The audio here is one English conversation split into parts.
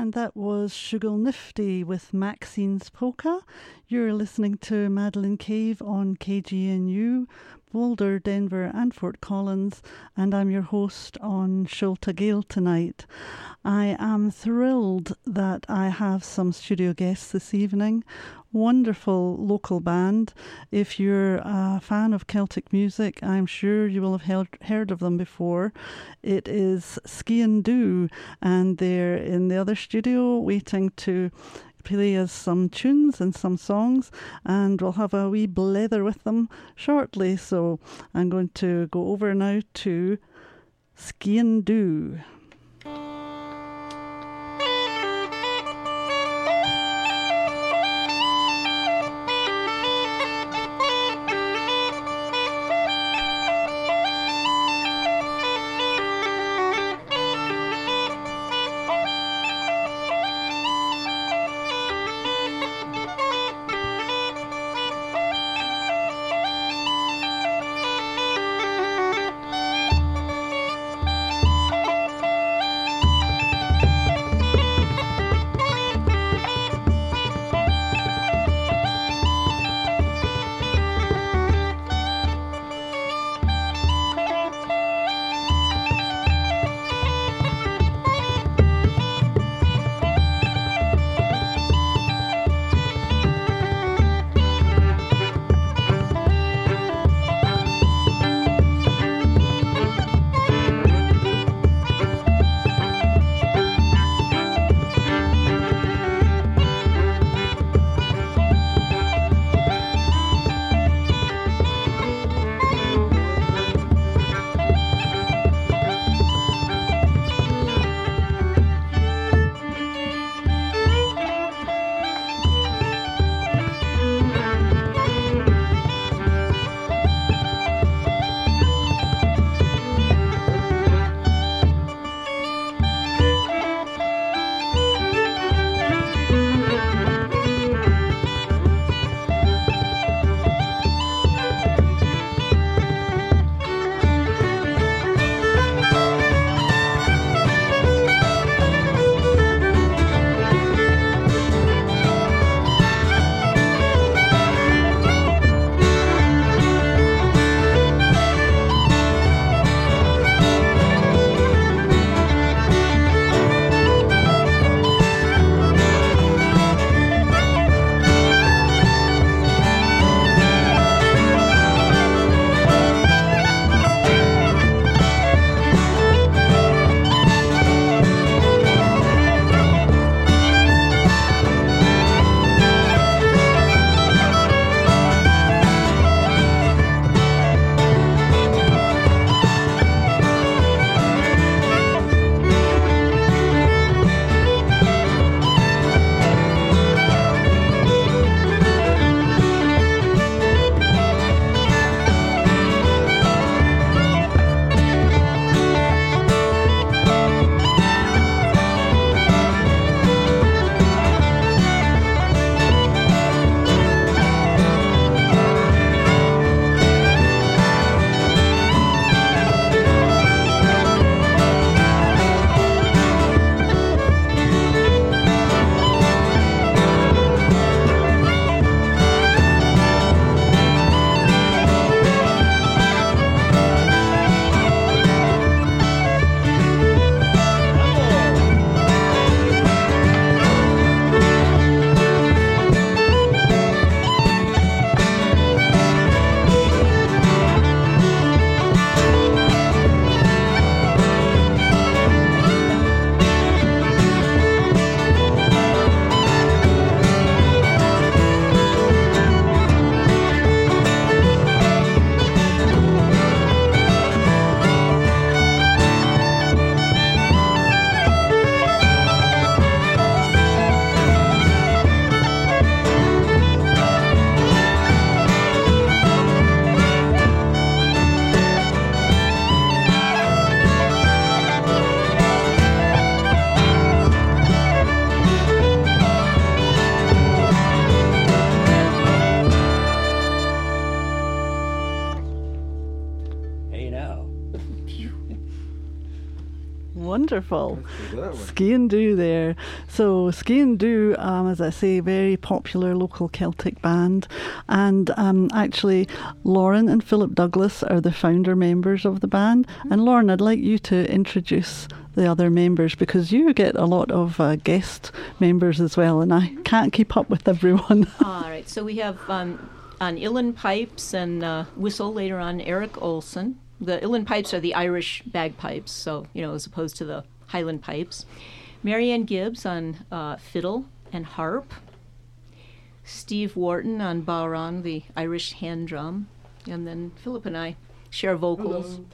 And that was Shugal Nifty with Maxine's Polka. You're listening to Madelaine Cave on KGNU, Boulder, Denver, and Fort Collins, and I'm your host on Seolta Gael tonight. I am thrilled that I have some studio guests this evening. Wonderful local band. If you're a fan of Celtic music, I'm sure you will have heard, heard of them before. It is Skean Dubh, and they're in the other studio waiting to play us some tunes and some songs, and we'll have a wee blether with them shortly. So I'm going to go over now to Skean Dubh. Wonderful. Skean Dubh there. So, Skean Dubh, um, as I say, very popular local Celtic band. And um, actually, Lauren and Philip Douglas are the founder members of the band. Mm-hmm. And Lauren, I'd like you to introduce the other members because you get a lot of uh, guest members as well, and I can't keep up with everyone. All right, so we have um, on uilleann pipes and uh, whistle later on Eric Olson. The uilleann pipes are the Irish bagpipes, so you know as opposed to the Highland pipes. Marianne Gibbs on uh, fiddle and harp. Steve Wharton on bodhrán, the Irish hand drum, and then Philip and I share vocals. Hello.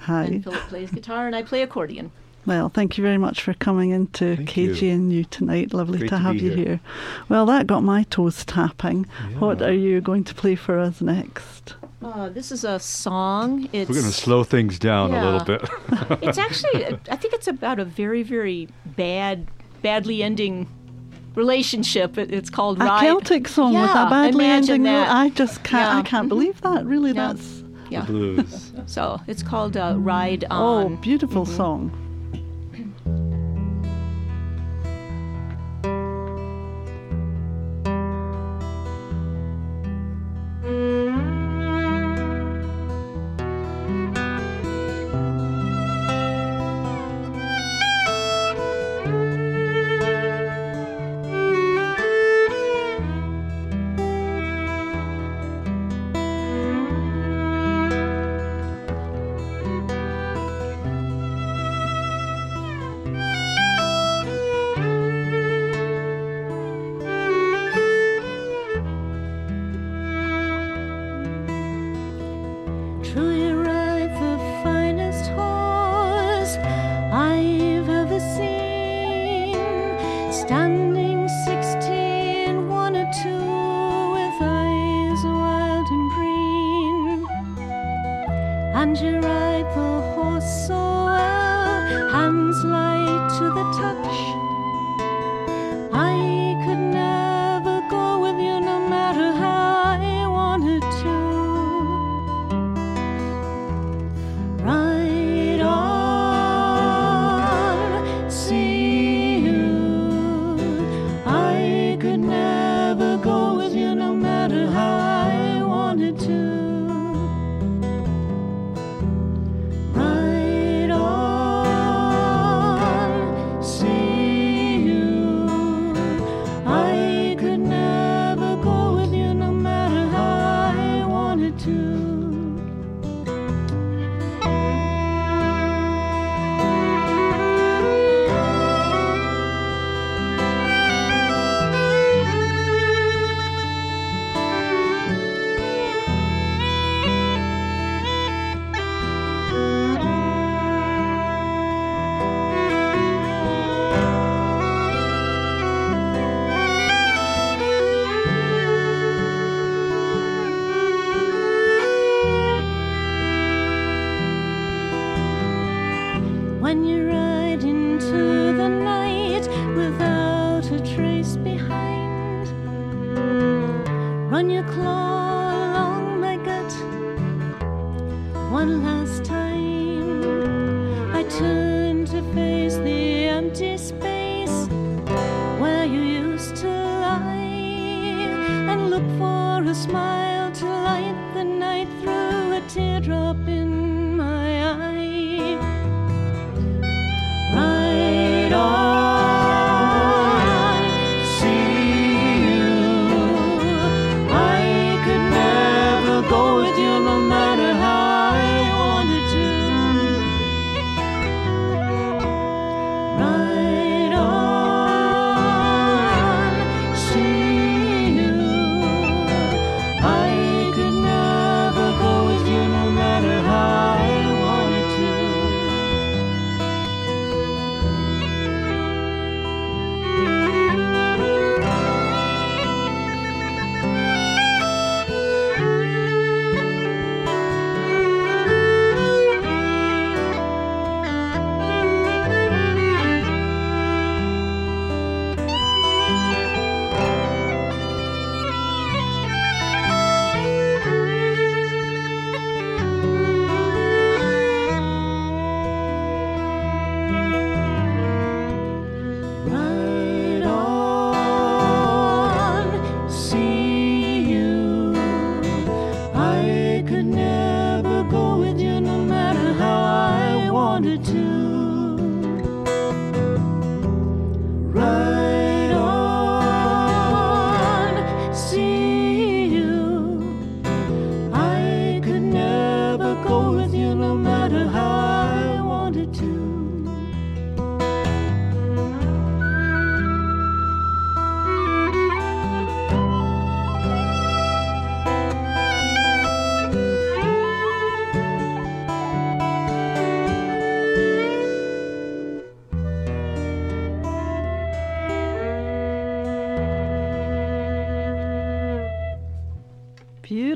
Hi. And Philip plays guitar, and I play accordion. Well, thank you very much for coming into thank KGNU you. tonight. Lovely Great to, to have you here. here. Well, that got my toes tapping. Yeah. What are you going to play for us next? Uh, this is a song. It's, We're going to slow things down yeah. a little bit. it's actually, I think it's about a very, very bad, badly ending relationship. It, it's called a Ride. Celtic song yeah, with a badly ending. That. I just can't. Yeah. I can't believe that. Really, yeah. that's yeah. The blues. so it's called uh, Ride On. Oh, beautiful mm-hmm. song. look for a smile to light the night through a teardrop in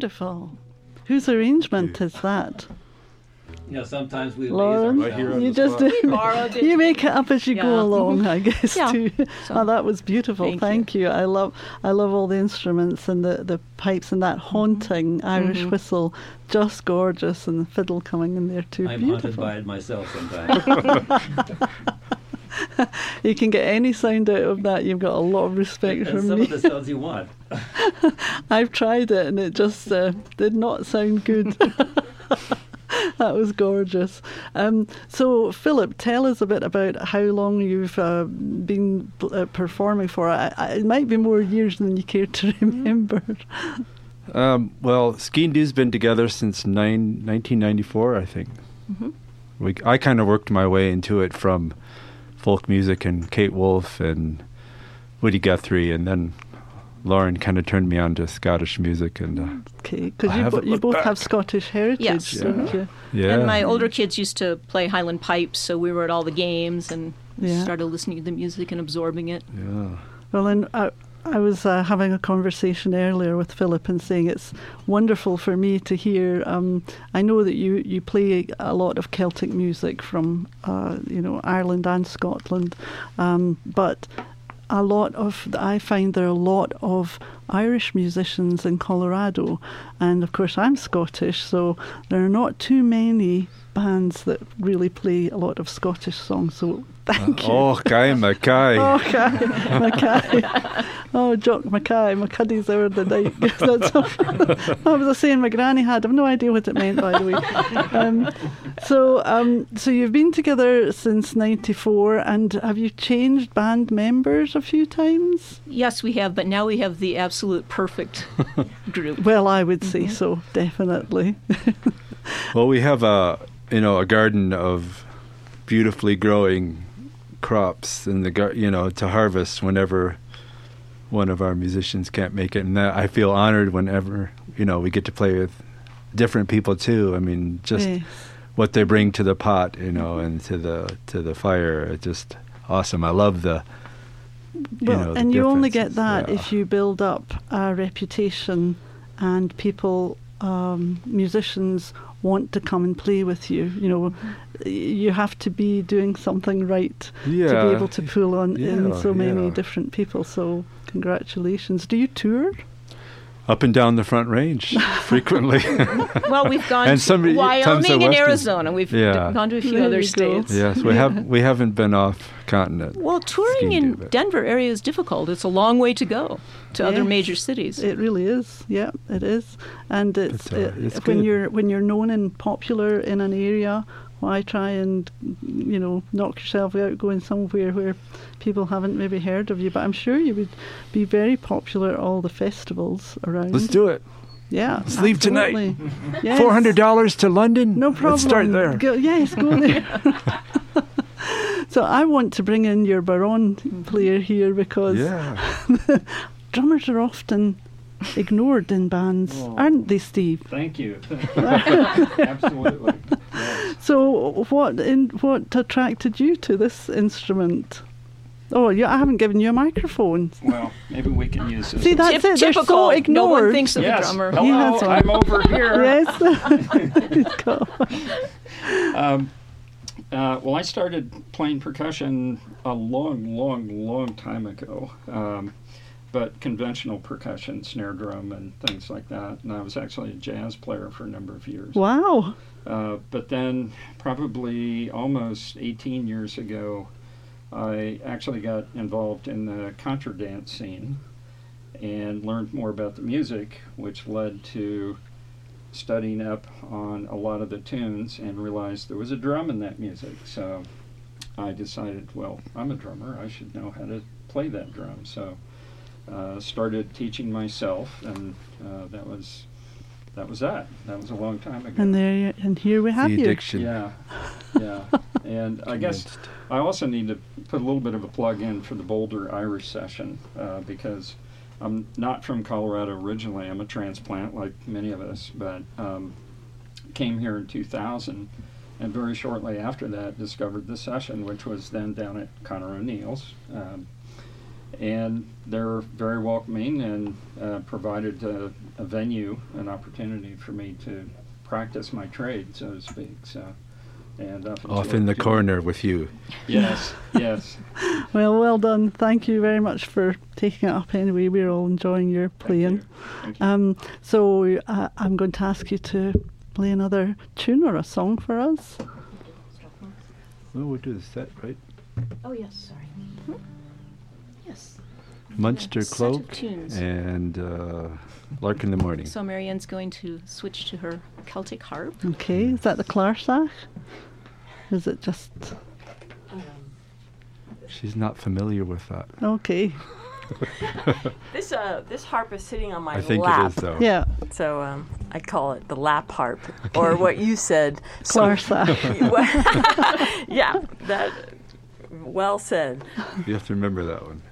beautiful. Whose arrangement is that? You know, sometimes we Lauren, amaze Right here on you the just spot. do, you make it up as you go along, I guess. Yeah. Too. So- oh, that was beautiful. Thank Thank, you. you. I love, I love all the instruments and the, the pipes and that Mm-hmm. haunting Irish whistle, just gorgeous, and the fiddle coming in there too. I'm haunted by it myself sometimes. You can get any sound out of that. You've got a lot of respect and from some me. of the sounds you want. I've tried it and it just uh, did not sound good. that was gorgeous. Um, so, Philip, tell us a bit about how long you've uh, been uh, performing for. I, I, it might be more years than you care to remember. Um, well, Skean Dubh's been together since nine, 1994, I think. Mhm. We, I kind of worked my way into it from folk music and Kate Wolf and Woody Guthrie, and then Lauren kind of turned me on to Scottish music, and uh, Okay, because you, bo- you both back. have Scottish heritage, Yes. don't Yeah. yeah. And my older kids used to play Highland pipes, so we were at all the games and Yeah. started listening to the music and absorbing it. yeah. Well, and I, I was uh, having a conversation earlier with Philip and saying it's wonderful for me to hear. Um, I know that you, you play a lot of Celtic music from uh, you know Ireland and Scotland, um, but a lot of I find there are a lot of Irish musicians in Colorado, and of course I'm Scottish, so there are not too many bands that really play a lot of Scottish songs. So thank you. Oh, Guy Mackay. Oh, Mackay, Mackay. Oh, Jock Mackay, McCuddy's over the night. That's all. I was saying my granny had. I've no idea what it meant, by the way. Um, so, um, so you've been together since '94, and have you changed band members a few times? Yes, we have, but now we have the absolute perfect group. Well, I would say mm-hmm. so, definitely. Well, we have a you know a garden of beautifully growing crops in the gar- you know to harvest whenever one of our musicians can't make it, and that I feel honored whenever you know we get to play with different people too. I mean, just Yes. what they bring to the pot, you know, and to the to the fire. It's just awesome. I love the you Well, know, and you only get that yeah. if you build up a reputation and people, um, musicians want to come and play with you. You know, you have to be doing something right to be able to pull on in so many yeah. different people. So, congratulations. Do you tour? Up and down the Front Range frequently. Well, we've gone And to somebody- times the Wyoming and Western- Arizona. We've d- Yeah. gone to a few There other you go. states. yes, we have we haven't been off continent. Well, touring in do, Denver area is difficult. It's a long way to go to other major cities. It really is. Yeah, it is. And it's, But, uh, uh, it's when good. you're when you're known and popular in an area. Why try and you know knock yourself out going somewhere where people haven't maybe heard of you? But I'm sure you would be very popular at all the festivals around. Let's do it. Yeah, Let's leave tonight. Yes. Four hundred dollars to London. No problem. Let's start there. Go, yes, go there. so I want to bring in your bodhrán player here because Yeah. drummers are often ignored in bands, Oh. aren't they, Steve? Thank you. Absolutely. Yes. So what in what attracted you to this instrument? Oh, yeah, I haven't given you a microphone. Well, maybe we can use this. See, that's Tip- it. They're so typical. ignored. No one thinks of yes. the drummer. Hello, He has. I'm over here. Yes. Go. Um, uh, well, I started playing percussion a long, long, long time ago, um, but conventional percussion, snare drum, and things like that. And I was actually a jazz player for a number of years. wow. Uh, but then, probably almost 18 years ago, I actually got involved in the contra dance scene and learned more about the music, which led to studying up on a lot of the tunes and realized there was a drum in that music. So I decided, well, I'm a drummer, I should know how to play that drum. So uh, started teaching myself, and uh, that was that was that. That was a long time ago. And there, you, and here we have the you. addiction. Yeah, yeah. And I guess I also need to put a little bit of a plug in for the Boulder Irish session uh, because I'm not from Colorado originally. I'm a transplant, like many of us, but um, came here in 2000, and very shortly after that discovered the session, which was then down at Conor O'Neill's. Um, and they're very welcoming and uh, provided a, a venue, an opportunity for me to practice my trade, so to speak. So, and Off in the doing- corner with you. Yes, yes. Well, well done. Thank you very much for taking it up anyway. We're all enjoying your Thank playing. you. Thank you. Um, so uh, I'm going to ask you to play another tune or a song for us. Well, we'll do the set, right? Oh yes, sorry. Yes. Munster set of Cloak tunes. and uh, Lark in the Morning. So Marianne's going to switch to her Celtic harp. Okay, is that the Clarsach? Is it just She's not familiar with that. okay? This uh, this harp is sitting on my I think lap. it is, though. Yeah, So um, I call it the lap harp, or what you said. so- Clarsach. yeah, that. Well said. You have to remember that one.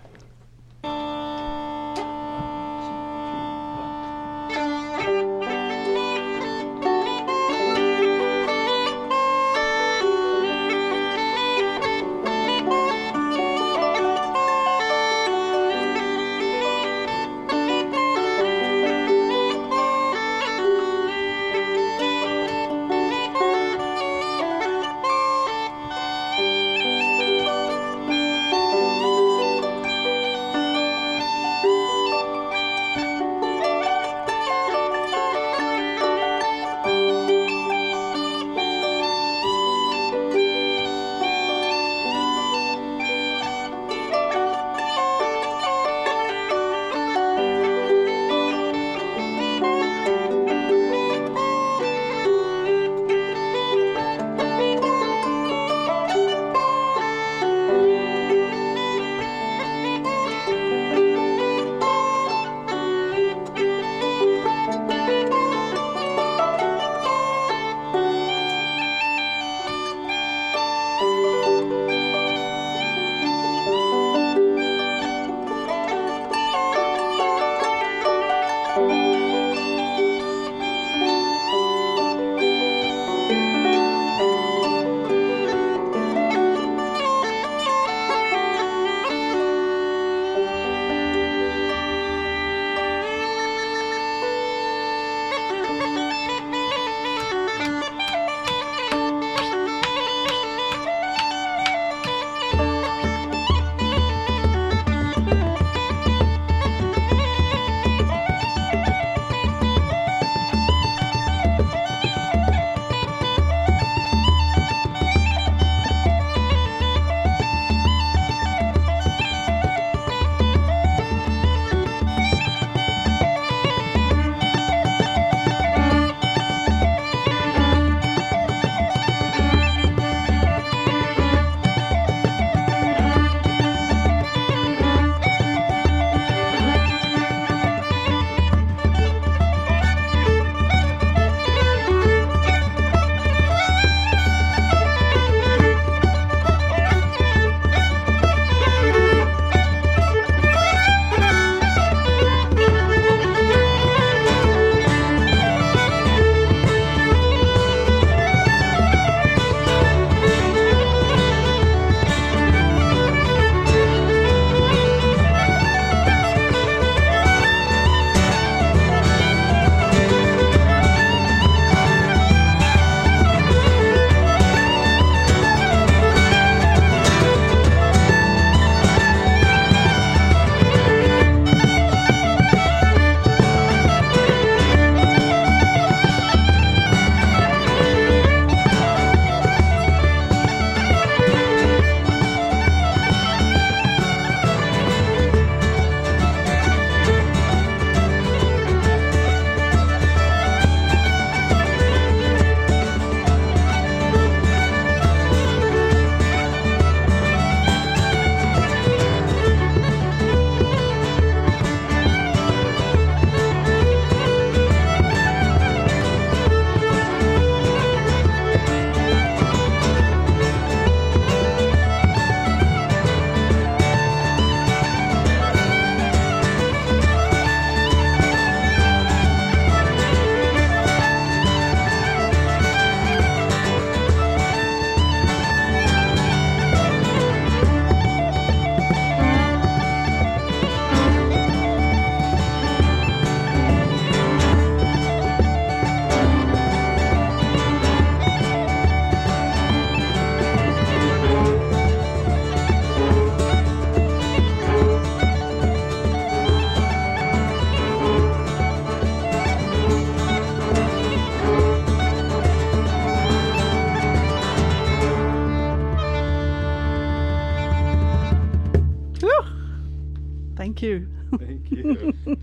You. Thank you.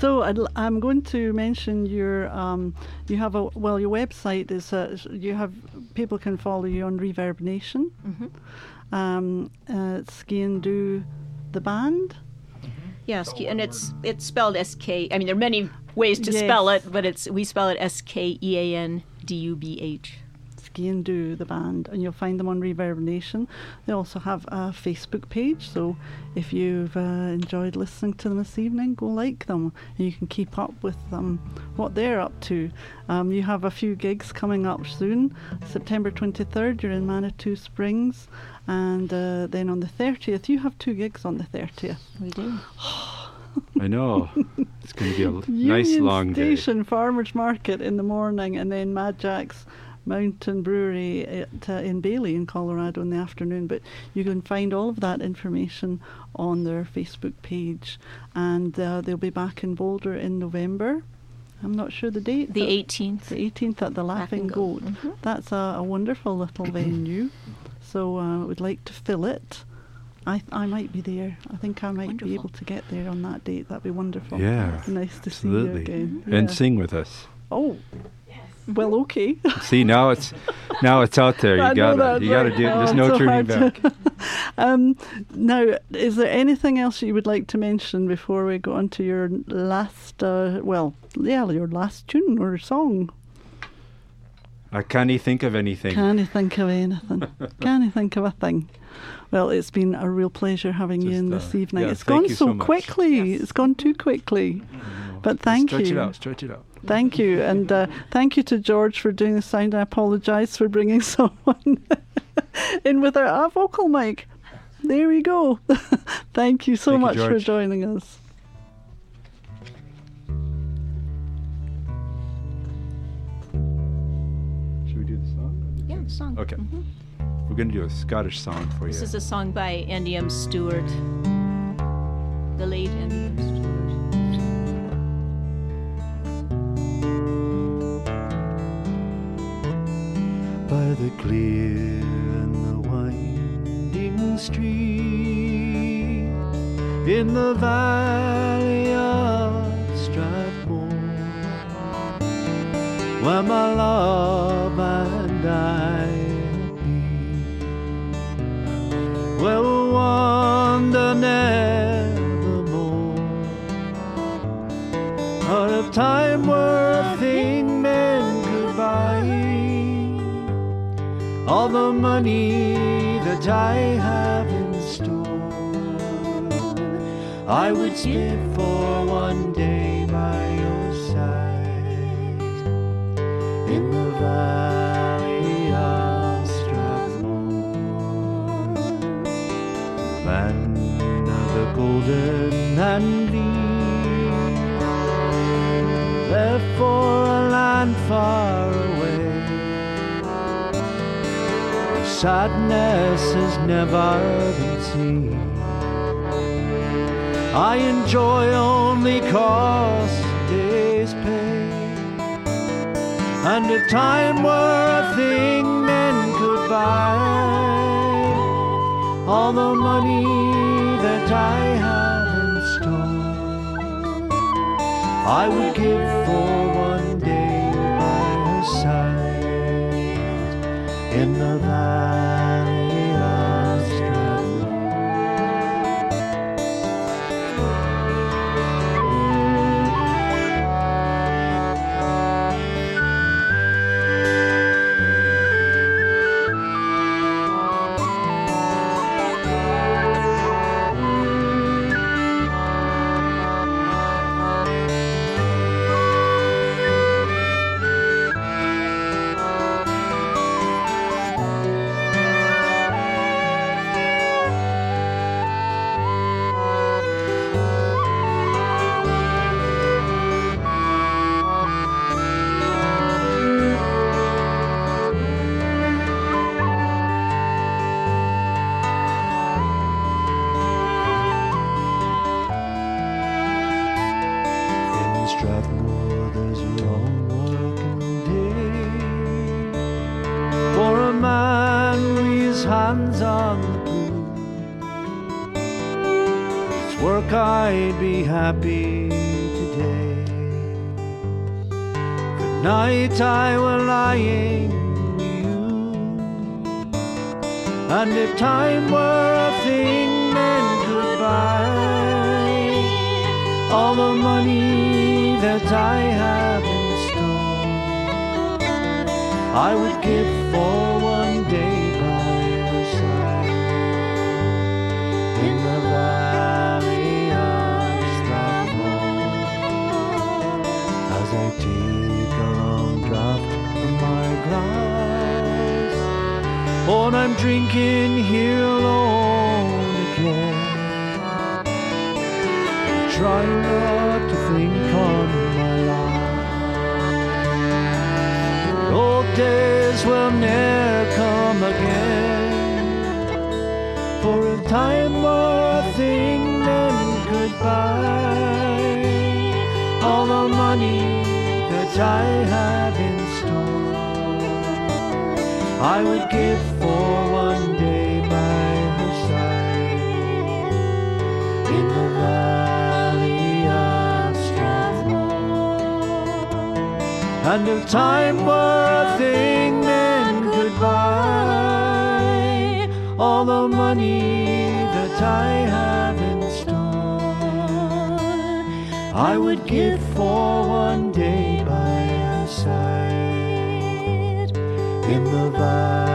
So I'd, l- I'm going to mention your um, you have a well your website is uh, you have people can follow you on Reverb Nation. Mhm. Um, uh, Skean Dubh the band. Yeah, ski, and it's it's spelled S K. I mean, there are many ways to spell it, but it's we spell it S K E A N D U B H. Skean Dubh the band, and you'll find them on Reverb Nation. They also have a Facebook page, so if you've uh, enjoyed listening to them this evening, go like them, and you can keep up with them, what they're up to. Um, you have a few gigs coming up soon. September 23rd, you're in Manitou Springs, and uh, then on the 30th, you have two gigs on the 30th. We do. I know. It's going to be a l- nice Union long day. Station Farmers Market in the morning, and then Mad Jack's Mountain Brewery at, uh, in Bailey in Colorado in the afternoon. But you can find all of that information on their Facebook page, and uh, they'll be back in Boulder in November. I'm not sure the date. The 18th. the 18th at the Laughing Goat. Mhm. That's a, a wonderful little venue. So uh, would like to fill it. I I might be there. I think I might be able to get there on that date. That'd be wonderful. Yeah, Nice to absolutely. see you again. And Yeah. sing with us. Oh. Well, okay. See now it's now it's out there. You know got that. You got to do it. Oh, There's no so turning back. um, now, is there anything else you would like to mention before we go on to your last? Uh, well, yeah, your last tune or song. I can't think of anything. Can you think of anything? Can you think of a thing? Well, it's been a real pleasure having you Just, in uh, this evening. yeah, it's thank gone so, so much. quickly. It's gone too quickly. But thank stretch you. it out. Stretch it out. Thank you. And uh, thank you to George for doing the sound. I apologise for bringing someone in without a vocal mic. There we go. thank you so Thank you, much for joining us. Should we do the song? Yeah, the song. Okay. Mhm. We're going to do a Scottish song for you. This is a song by Andy M. Stewart, the late Andy M. Stewart. The clear and the winding stream in the valley of Strathmore, where my love the money that I have in store. I would spend for one day by your side in the valley of Strathmore, land of the golden and lean, left for a land far sadness has never been seen. I enjoy only cause days pay. And if time were a thing men could buy, all the money that I have in store, I would give for one day in And if time were a thing, then goodbye. All the money that I have in store, I would give for one day and I'm drinking here alone again. Try not to think on my life. Old days will ne'er come again. For a time were a thing, then goodbye. All the money that I have in store, I would give for one day by her side in the valley of Strathmore. And if time were a thing, then goodbye. All the money that I have in store, I would give for one day in the valley.